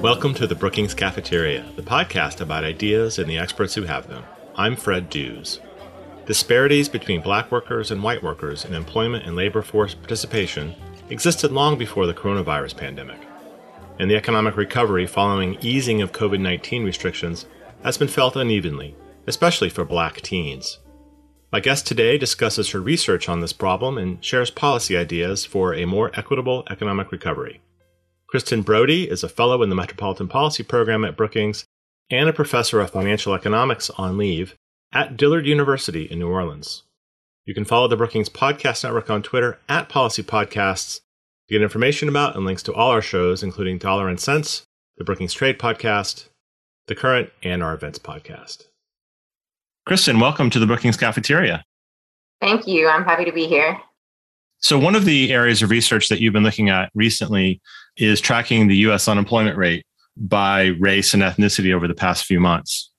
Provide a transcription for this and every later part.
Welcome to the Brookings Cafeteria, the podcast about ideas and the experts who have them. I'm Fred Dews. Disparities between black workers and white workers in employment and labor force participation existed long before the coronavirus pandemic. And the economic recovery following easing of COVID 19 restrictions has been felt unevenly, especially for black teens. My guest today discusses her research on this problem and shares policy ideas for a more equitable economic recovery. Kristen Broady is a fellow in the Metropolitan Policy Program at Brookings and a professor of financial economics on leave at Dillard University in New Orleans. You can follow the Brookings Podcast Network on Twitter at Policy Podcasts to get information about and links to all our shows, including Dollar and Sense, the Brookings Trade Podcast, the Current, and our Events Podcast. Kristen, welcome to the Brookings Cafeteria. Thank you. I'm happy to be here. So, one of the areas of research that you've been looking at recently is tracking the US unemployment rate by race and ethnicity over the past few months.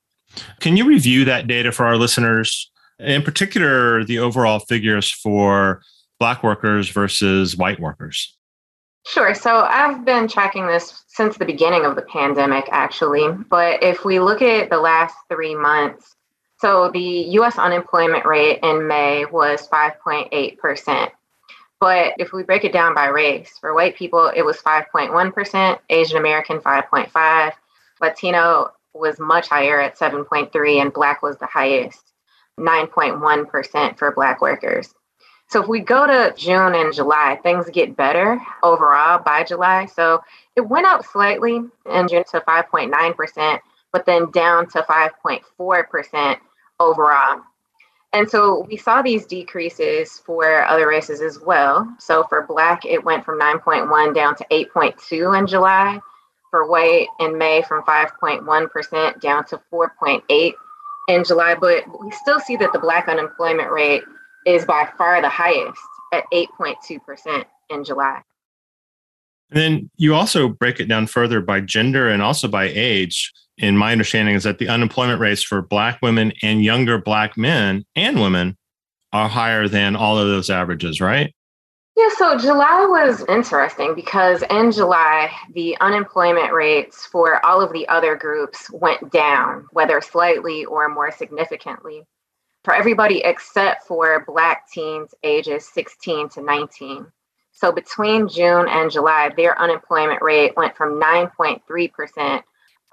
Can you review that data for our listeners? In particular, the overall figures for Black workers versus white workers? Sure. So I've been tracking this since the beginning of the pandemic, actually. But if we look at the last three months, so the US unemployment rate in May was 5.8%. But if we break it down by race, for white people, it was 5.1%, Asian American 5.5, Latino was much higher at 7.3 and black was the highest 9.1% for black workers so if we go to june and july things get better overall by july so it went up slightly in june to 5.9% but then down to 5.4% overall and so we saw these decreases for other races as well. So for Black, it went from 9.1 down to 8.2 in July for white in May from 5.1% down to 4.8 in July, but we still see that the black unemployment rate is by far the highest at 8.2% in July. And then you also break it down further by gender and also by age. In my understanding is that the unemployment rates for black women and younger black men and women are higher than all of those averages, right? Yeah, so July was interesting because in July, the unemployment rates for all of the other groups went down, whether slightly or more significantly, for everybody except for Black teens ages 16 to 19. So between June and July, their unemployment rate went from 9.3%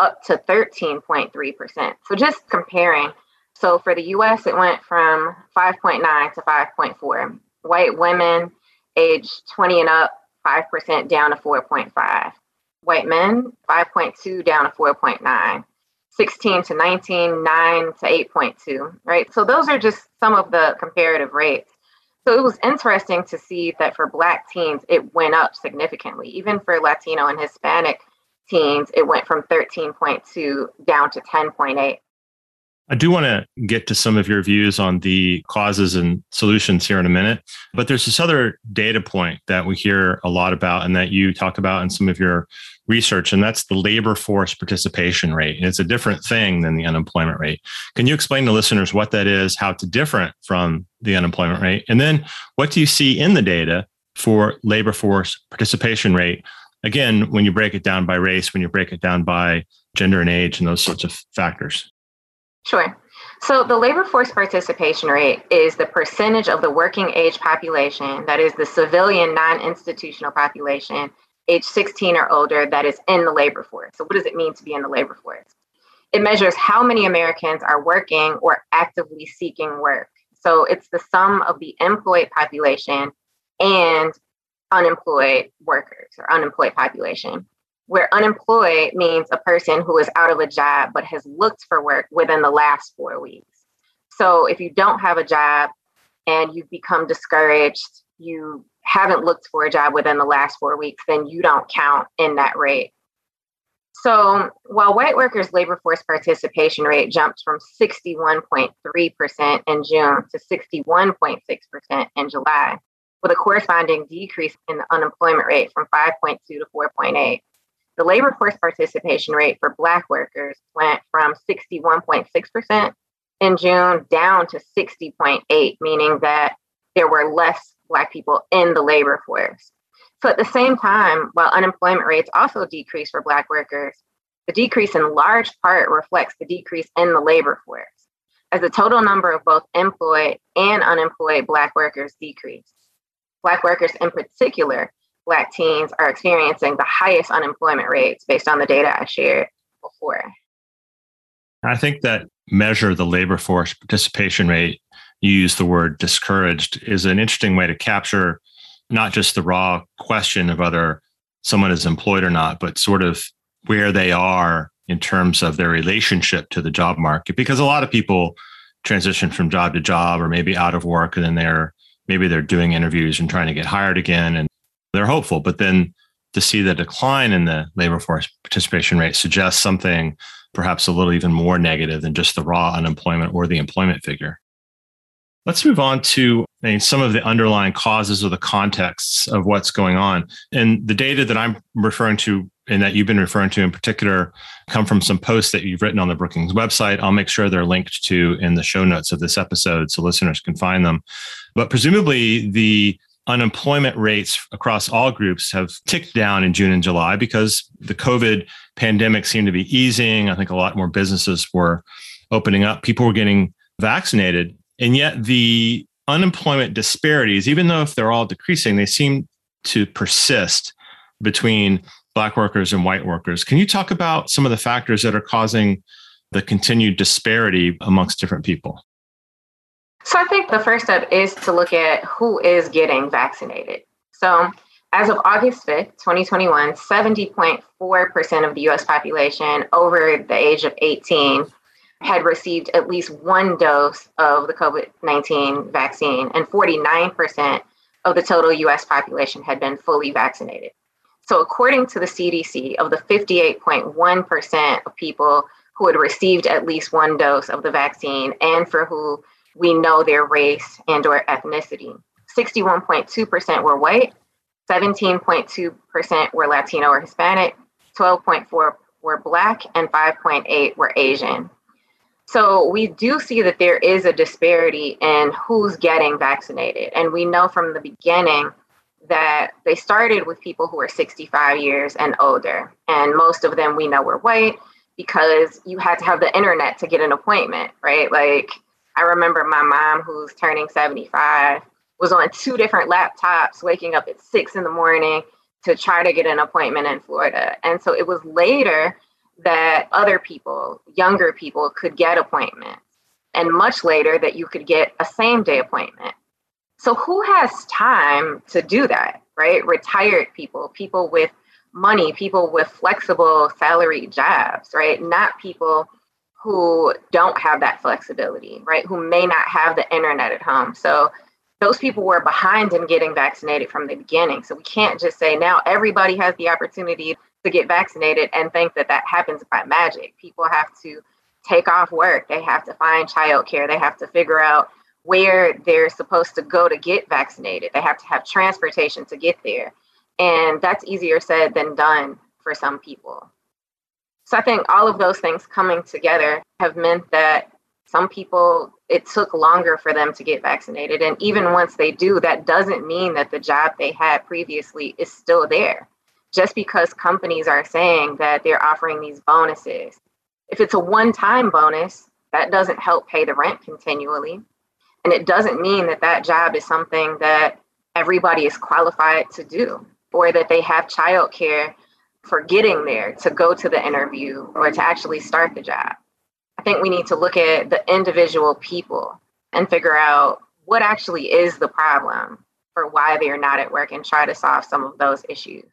up to 13.3%. So just comparing, so for the US, it went from 5.9 to 5.4. White women, age 20 and up, 5% down to 4.5. White men, 5.2 down to 4.9. 16 to 19, 9 to 8.2, right? So those are just some of the comparative rates. So it was interesting to see that for Black teens, it went up significantly. Even for Latino and Hispanic teens, it went from 13.2 down to 10.8. I do want to get to some of your views on the causes and solutions here in a minute, but there's this other data point that we hear a lot about and that you talk about in some of your research, and that's the labor force participation rate. And it's a different thing than the unemployment rate. Can you explain to listeners what that is, how it's different from the unemployment rate? And then what do you see in the data for labor force participation rate? Again, when you break it down by race, when you break it down by gender and age and those sorts of factors. Sure. So the labor force participation rate is the percentage of the working age population, that is the civilian non institutional population, age 16 or older, that is in the labor force. So, what does it mean to be in the labor force? It measures how many Americans are working or actively seeking work. So, it's the sum of the employed population and unemployed workers or unemployed population where unemployed means a person who is out of a job but has looked for work within the last four weeks. So if you don't have a job and you've become discouraged, you haven't looked for a job within the last four weeks, then you don't count in that rate. So while white workers' labor force participation rate jumped from 61.3% in June to 61.6% in July, with a corresponding decrease in the unemployment rate from 5.2 to 4.8. The labor force participation rate for Black workers went from 61.6% in June down to 60.8, meaning that there were less Black people in the labor force. So at the same time, while unemployment rates also decreased for Black workers, the decrease in large part reflects the decrease in the labor force, as the total number of both employed and unemployed Black workers decreased. Black workers in particular, Black teens, are experiencing the highest unemployment rates based on the data I shared before. I think that measure the labor force participation rate, you use the word discouraged, is an interesting way to capture not just the raw question of whether someone is employed or not, but sort of where they are in terms of their relationship to the job market. Because a lot of people transition from job to job or maybe out of work and then they're maybe they're doing interviews and trying to get hired again and they're hopeful. But then to see the decline in the labor force participation rate suggests something perhaps a little even more negative than just the raw unemployment or the employment figure. Let's move on to I mean, some of the underlying causes or the contexts of what's going on. And the data that I'm referring to and that you've been referring to in particular come from some posts that you've written on the Brookings website. I'll make sure they're linked to in the show notes of this episode so listeners can find them. But presumably, the unemployment rates across all groups have ticked down in June and July because the COVID pandemic seemed to be easing. I think a lot more businesses were opening up, people were getting vaccinated. And yet the unemployment disparities, even though if they're all decreasing, they seem to persist between black workers and white workers. Can you talk about some of the factors that are causing the continued disparity amongst different people? So I think the first step is to look at who is getting vaccinated. So as of August 5th, 2021, 70.4% of the US population over the age of 18 had received at least one dose of the COVID 19 vaccine, and 49% of the total US population had been fully vaccinated. So, according to the CDC, of the 58.1% of people who had received at least one dose of the vaccine and for who we know their race and or ethnicity, 61.2% were white, 17.2% were Latino or Hispanic, 12.4 were black, and 5.8 were Asian. So we do see that there is a disparity in who's getting vaccinated. And we know from the beginning that they started with people who are 65 years and older. And most of them we know were white because you had to have the internet to get an appointment, right? Like I remember my mom, who's turning 75, was on two different laptops, waking up at six in the morning to try to get an appointment in Florida. And so it was later that other people, younger people, could get appointments, and much later that you could get a same day appointment. So, who has time to do that, right? Retired people, people with money, people with flexible salary jobs, right? Not people who don't have that flexibility, right? Who may not have the internet at home. So, those people were behind in getting vaccinated from the beginning. So, we can't just say now everybody has the opportunity to get vaccinated and think that that happens by magic. People have to take off work, they have to find childcare, they have to figure out where they're supposed to go to get vaccinated. They have to have transportation to get there. And that's easier said than done for some people. So I think all of those things coming together have meant that some people, it took longer for them to get vaccinated. And even once they do, that doesn't mean that the job they had previously is still there just because companies are saying that they're offering these bonuses. If it's a one time bonus, that doesn't help pay the rent continually. And it doesn't mean that that job is something that everybody is qualified to do or that they have childcare for getting there to go to the interview or to actually start the job. I think we need to look at the individual people and figure out what actually is the problem for why they're not at work and try to solve some of those issues.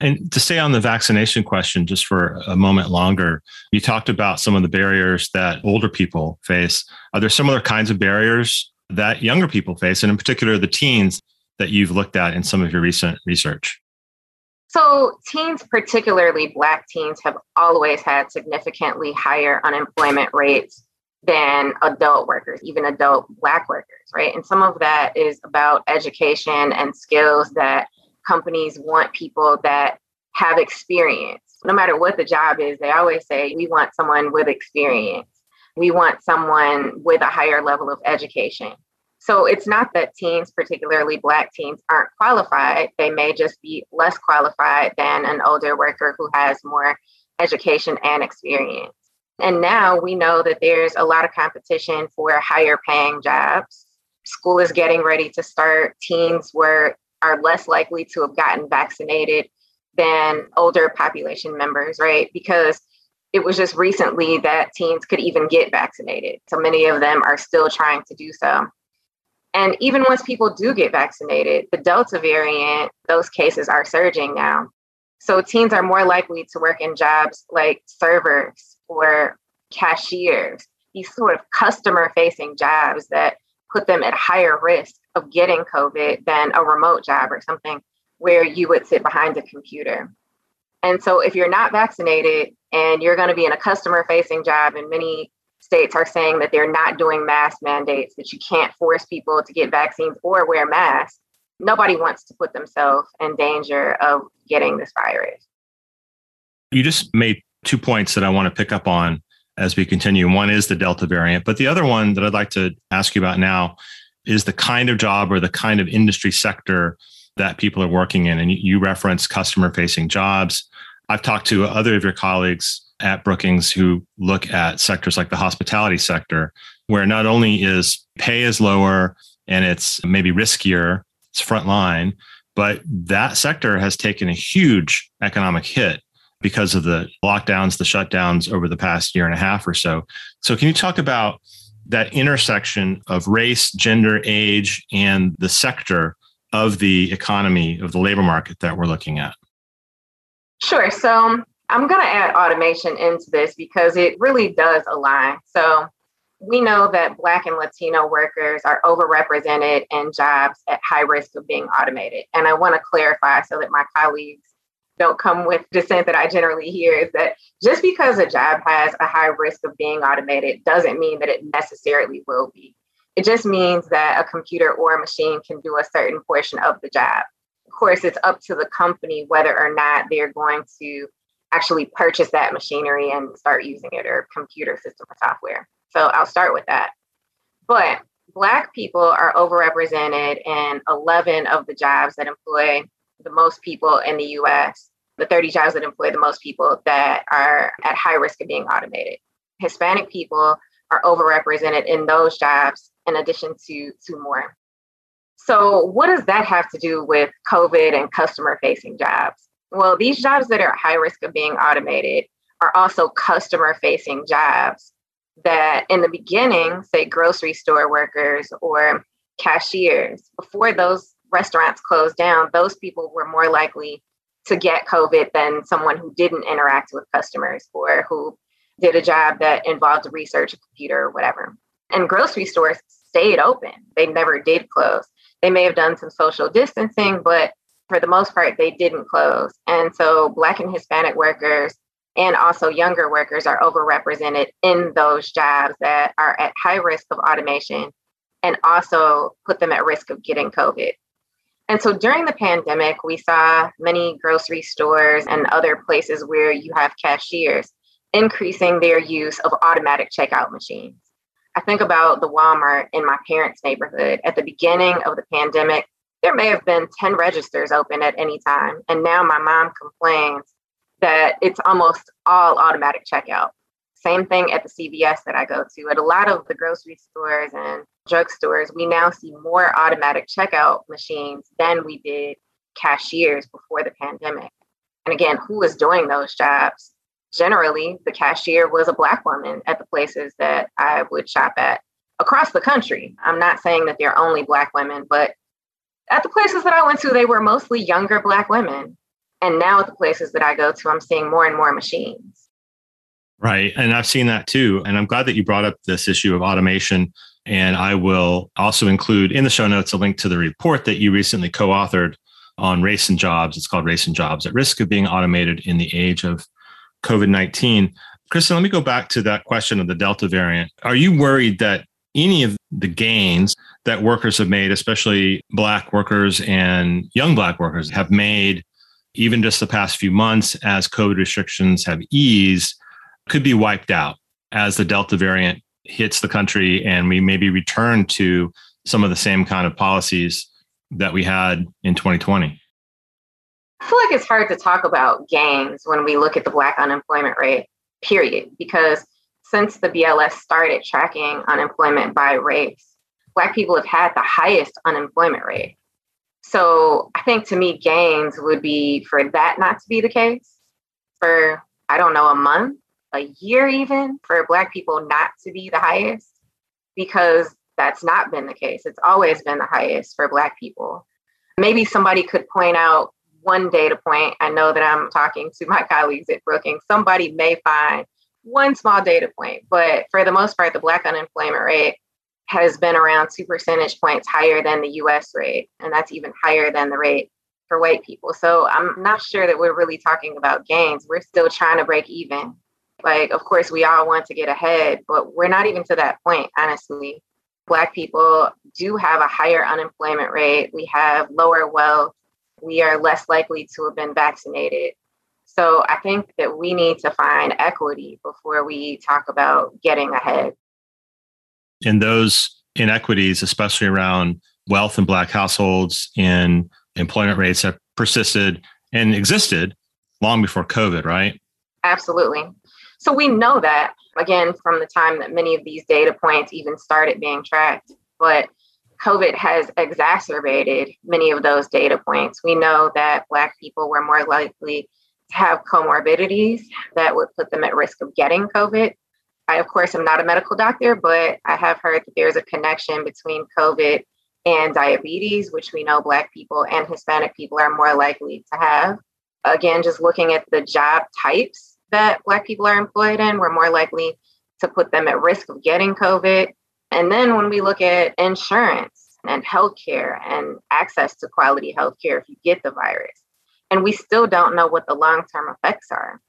And to stay on the vaccination question just for a moment longer, you talked about some of the barriers that older people face. Are there similar kinds of barriers that younger people face, and in particular the teens that you've looked at in some of your recent research? So, teens, particularly Black teens, have always had significantly higher unemployment rates than adult workers, even adult Black workers, right? And some of that is about education and skills that companies want people that have experience. No matter what the job is, they always say, we want someone with experience. We want someone with a higher level of education. So it's not that teens, particularly Black teens, aren't qualified. They may just be less qualified than an older worker who has more education and experience. And now we know that there's a lot of competition for higher paying jobs. School is getting ready to start. Teens were are less likely to have gotten vaccinated than older population members, right? Because it was just recently that teens could even get vaccinated. So many of them are still trying to do so. And even once people do get vaccinated, the Delta variant, those cases are surging now. So teens are more likely to work in jobs like servers or cashiers, these sort of customer facing jobs that put them at higher risk of getting COVID than a remote job or something where you would sit behind a computer. And so if you're not vaccinated and you're going to be in a customer facing job, in many states are saying that they're not doing mask mandates, that you can't force people to get vaccines or wear masks, nobody wants to put themselves in danger of getting this virus. You just made two points that I want to pick up on as we continue. One is the Delta variant, but the other one that I'd like to ask you about now is the kind of job or the kind of industry sector that people are working in. And you reference customer facing jobs. I've talked to other of your colleagues at Brookings who look at sectors like the hospitality sector, where not only is pay is lower and it's maybe riskier, it's frontline, but that sector has taken a huge economic hit because of the lockdowns, the shutdowns over the past year and a half or so. So, can you talk about that intersection of race, gender, age, and the sector of the economy, of the labor market that we're looking at? Sure. So um, I'm going to add automation into this because it really does align. So we know that Black and Latino workers are overrepresented in jobs at high risk of being automated. And I want to clarify so that my colleagues don't come with dissent that I generally hear is that just because a job has a high risk of being automated doesn't mean that it necessarily will be. It just means that a computer or a machine can do a certain portion of the job. Of course, it's up to the company whether or not they're going to actually purchase that machinery and start using it or computer system or software. So I'll start with that. But Black people are overrepresented in 11 of the jobs that employ the most people in the US, the 30 jobs that employ the most people that are at high risk of being automated. Hispanic people are overrepresented in those jobs in addition to two more. So, what does that have to do with COVID and customer facing jobs? Well, these jobs that are at high risk of being automated are also customer facing jobs that in the beginning, say grocery store workers or cashiers, before those restaurants closed down, those people were more likely to get COVID than someone who didn't interact with customers or who did a job that involved research, a computer, or whatever. And grocery stores stayed open. They never did close. They may have done some social distancing, but for the most part, they didn't close. And so Black and Hispanic workers and also younger workers are overrepresented in those jobs that are at high risk of automation and also put them at risk of getting COVID. And so during the pandemic, we saw many grocery stores and other places where you have cashiers increasing their use of automatic checkout machines. I think about the Walmart in my parents' neighborhood. At the beginning of the pandemic, there may have been 10 registers open at any time. And now my mom complains that it's almost all automatic checkout. Same thing at the CVS that I go to. At a lot of the grocery stores and drugstores, we now see more automatic checkout machines than we did cashiers before the pandemic. And again, who was doing those jobs? Generally, the cashier was a Black woman at the places that I would shop at across the country. I'm not saying that they're only Black women, but at the places that I went to, they were mostly younger Black women. And now at the places that I go to, I'm seeing more and more machines. Right. And I've seen that too. And I'm glad that you brought up this issue of automation. And I will also include in the show notes a link to the report that you recently co authored on race and jobs. It's called Race and Jobs at Risk of Being Automated in the Age of COVID 19. Kristen, let me go back to that question of the Delta variant. Are you worried that any of the gains that workers have made, especially Black workers and young Black workers, have made even just the past few months as COVID restrictions have eased? could be wiped out as the Delta variant hits the country and we maybe return to some of the same kind of policies that we had in 2020? I feel like it's hard to talk about gains when we look at the Black unemployment rate, period, because since the BLS started tracking unemployment by race, Black people have had the highest unemployment rate. So I think to me, gains would be for that not to be the case, for, I don't know, a month, a year even, for Black people not to be the highest, because that's not been the case. It's always been the highest for Black people. Maybe somebody could point out one data point. I know that I'm talking to my colleagues at Brookings. Somebody may find one small data point, but for the most part, the Black unemployment rate has been around two percentage points higher than the US rate. And that's even higher than the rate for white people. So I'm not sure that we're really talking about gains. We're still trying to break even. Like, of course, we all want to get ahead, but we're not even to that point, honestly. Black people do have a higher unemployment rate. We have lower wealth. We are less likely to have been vaccinated. So I think that we need to find equity before we talk about getting ahead. And those inequities, especially around wealth in Black households and employment rates, have persisted and existed long before COVID, right? Absolutely. So we know that again from the time that many of these data points even started being tracked. But COVID has exacerbated many of those data points. We know that Black people were more likely have comorbidities that would put them at risk of getting COVID. I, of course, am not a medical doctor, but I have heard that there's a connection between COVID and diabetes, which we know Black people and Hispanic people are more likely to have. Again, just looking at the job types that Black people are employed in, we're more likely to put them at risk of getting COVID. And then when we look at insurance and healthcare and access to quality healthcare if you get the virus, and we still don't know what the long term effects are.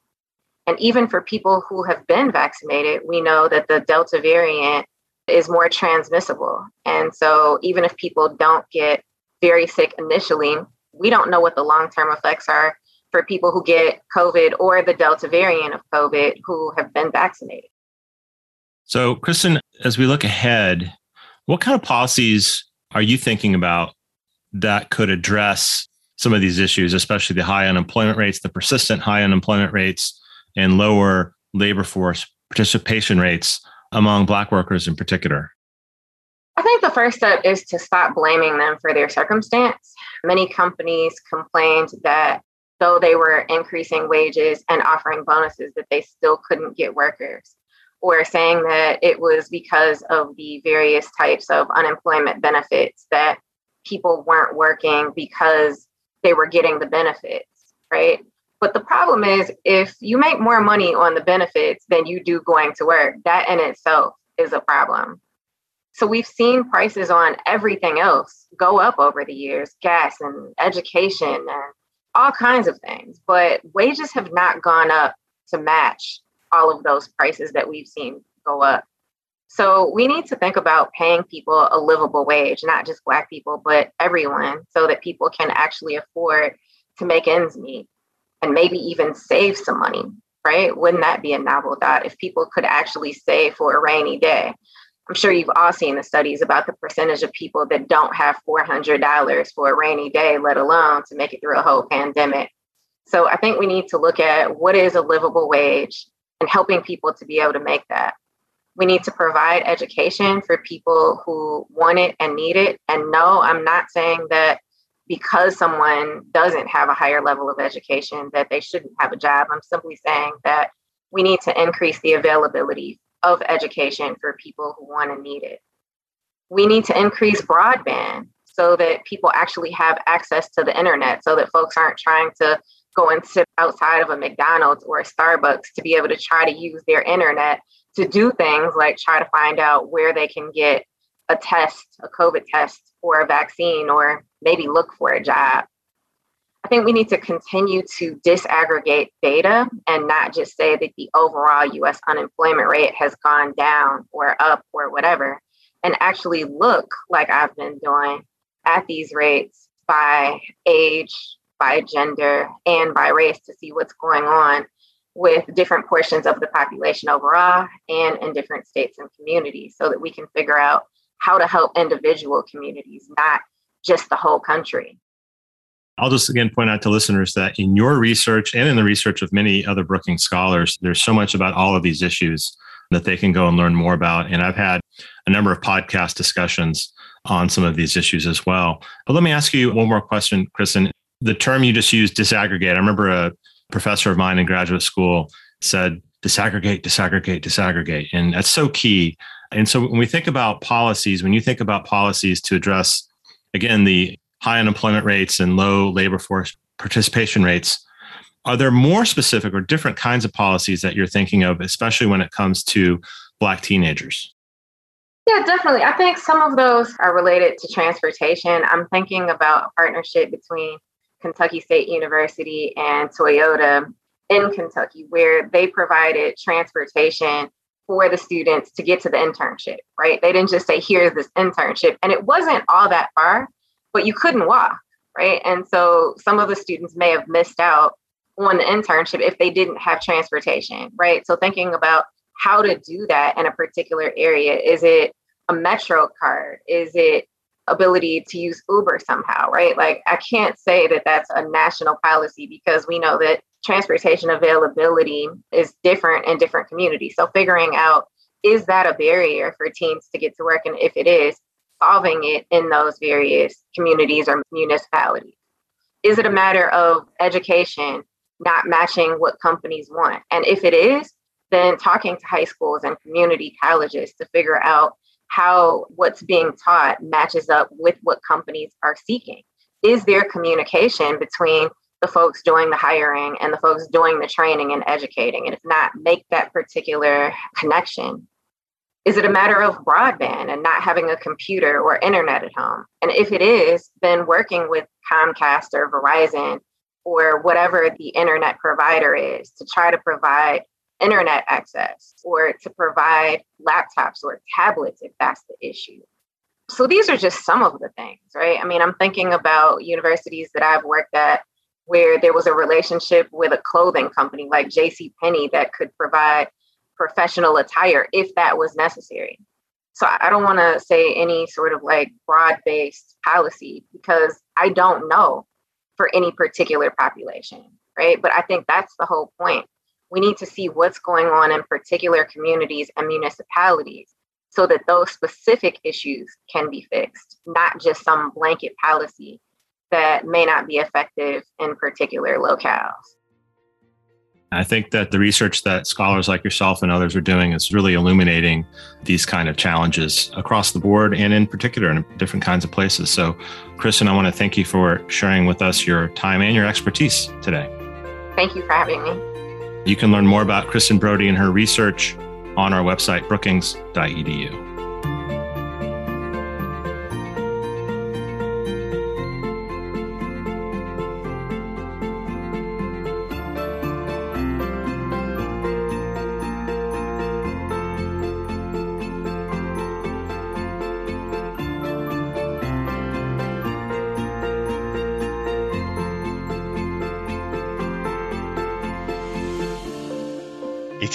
And even for people who have been vaccinated, we know that the Delta variant is more transmissible. And so even if people don't get very sick initially, we don't know what the long term effects are for people who get COVID or the Delta variant of COVID who have been vaccinated. So, Kristen, as we look ahead, what kind of policies are you thinking about that could address some of these issues, especially the high unemployment rates, the persistent high unemployment rates, and lower labor force participation rates among Black workers in particular? I think the first step is to stop blaming them for their circumstance. Many companies complained that though they were increasing wages and offering bonuses, that they still couldn't get workers, or saying that it was because of the various types of unemployment benefits that people weren't working because they were getting the benefits, right? But the problem is, if you make more money on the benefits than you do going to work, that in itself is a problem. So we've seen prices on everything else go up over the years gas and education and all kinds of things, but wages have not gone up to match all of those prices that we've seen go up. So we need to think about paying people a livable wage, not just Black people, but everyone, so that people can actually afford to make ends meet and maybe even save some money, right? Wouldn't that be a novel thought if people could actually save for a rainy day? I'm sure you've all seen the studies about the percentage of people that don't have $400 for a rainy day, let alone to make it through a whole pandemic. So I think we need to look at what is a livable wage and helping people to be able to make that. We need to provide education for people who want it and need it. And no, I'm not saying that because someone doesn't have a higher level of education that they shouldn't have a job. I'm simply saying that we need to increase the availability of education for people who want and need it. We need to increase broadband so that people actually have access to the internet so that folks aren't trying to go and sit outside of a McDonald's or a Starbucks to be able to try to use their internet to do things like try to find out where they can get a test, a COVID test or a vaccine, or maybe look for a job. I think we need to continue to disaggregate data and not just say that the overall US unemployment rate has gone down or up or whatever, and actually look like I've been doing at these rates by age, by gender, and by race to see what's going on with different portions of the population overall and in different states and communities so that we can figure out how to help individual communities, not just the whole country. I'll just again point out to listeners that in your research and in the research of many other Brookings scholars, there's so much about all of these issues that they can go and learn more about. And I've had a number of podcast discussions on some of these issues as well. But let me ask you one more question, Kristen. The term you just used, disaggregate. I remember a professor of mine in graduate school said, disaggregate, disaggregate, disaggregate. And that's so key. And so when we think about policies, when you think about policies to address, again, the high unemployment rates and low labor force participation rates, are there more specific or different kinds of policies that you're thinking of, especially when it comes to Black teenagers? Yeah, definitely. I think some of those are related to transportation. I'm thinking about partnership between Kentucky State University and Toyota in Kentucky, where they provided transportation for the students to get to the internship, right? They didn't just say, here's this internship. And it wasn't all that far, but you couldn't walk, right? And so some of the students may have missed out on the internship if they didn't have transportation, right? So thinking about how to do that in a particular area. Is it a Metro card? Is it ability to use Uber somehow, right? Like I can't say that that's a national policy because we know that transportation availability is different in different communities. So figuring out is that a barrier for teens to get to work? And if it is, solving it in those various communities or municipalities. Is it a matter of education not matching what companies want? And if it is, then talking to high schools and community colleges to figure out how what's being taught matches up with what companies are seeking. Is there communication between the folks doing the hiring and the folks doing the training and educating? And if not, make that particular connection. Is it a matter of broadband and not having a computer or internet at home? And if it is, then working with Comcast or Verizon or whatever the internet provider is to try to provide internet access or to provide laptops or tablets if that's the issue. So these are just some of the things, right? I mean, I'm thinking about universities that I've worked at where there was a relationship with a clothing company like J.C. Penney that could provide professional attire if that was necessary. So I don't want to say any sort of like broad-based policy because I don't know for any particular population, right? But I think that's the whole point we need to see what's going on in particular communities and municipalities so that those specific issues can be fixed, not just some blanket policy that may not be effective in particular locales. I think that the research that scholars like yourself and others are doing is really illuminating these kind of challenges across the board and in particular in different kinds of places. So, Kristen, I want to thank you for sharing with us your time and your expertise today. Thank you for having me. You can learn more about Kristen Broady and her research on our website, brookings.edu.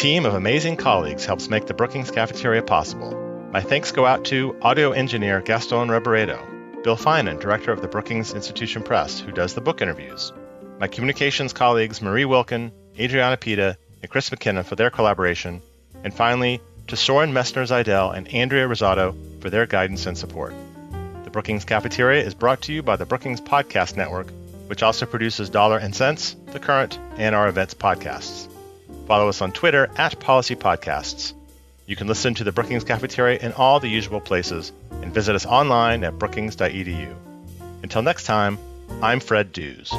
team of amazing colleagues helps make the Brookings Cafeteria possible. My thanks go out to audio engineer Gaston Reboredo, Bill Finan, director of the Brookings Institution Press, who does the book interviews, my communications colleagues Marie Wilkin, Adriana Pita, and Chris McKinnon for their collaboration, and finally to Soren Messner Zidell and Andrea Risotto for their guidance and support. The Brookings Cafeteria is brought to you by the Brookings Podcast Network, which also produces Dollar and Sense, The Current, and our events podcasts. Follow us on Twitter at Policy Podcasts. You can listen to the Brookings Cafeteria in all the usual places and visit us online at brookings.edu. Until next time, I'm Fred Dews.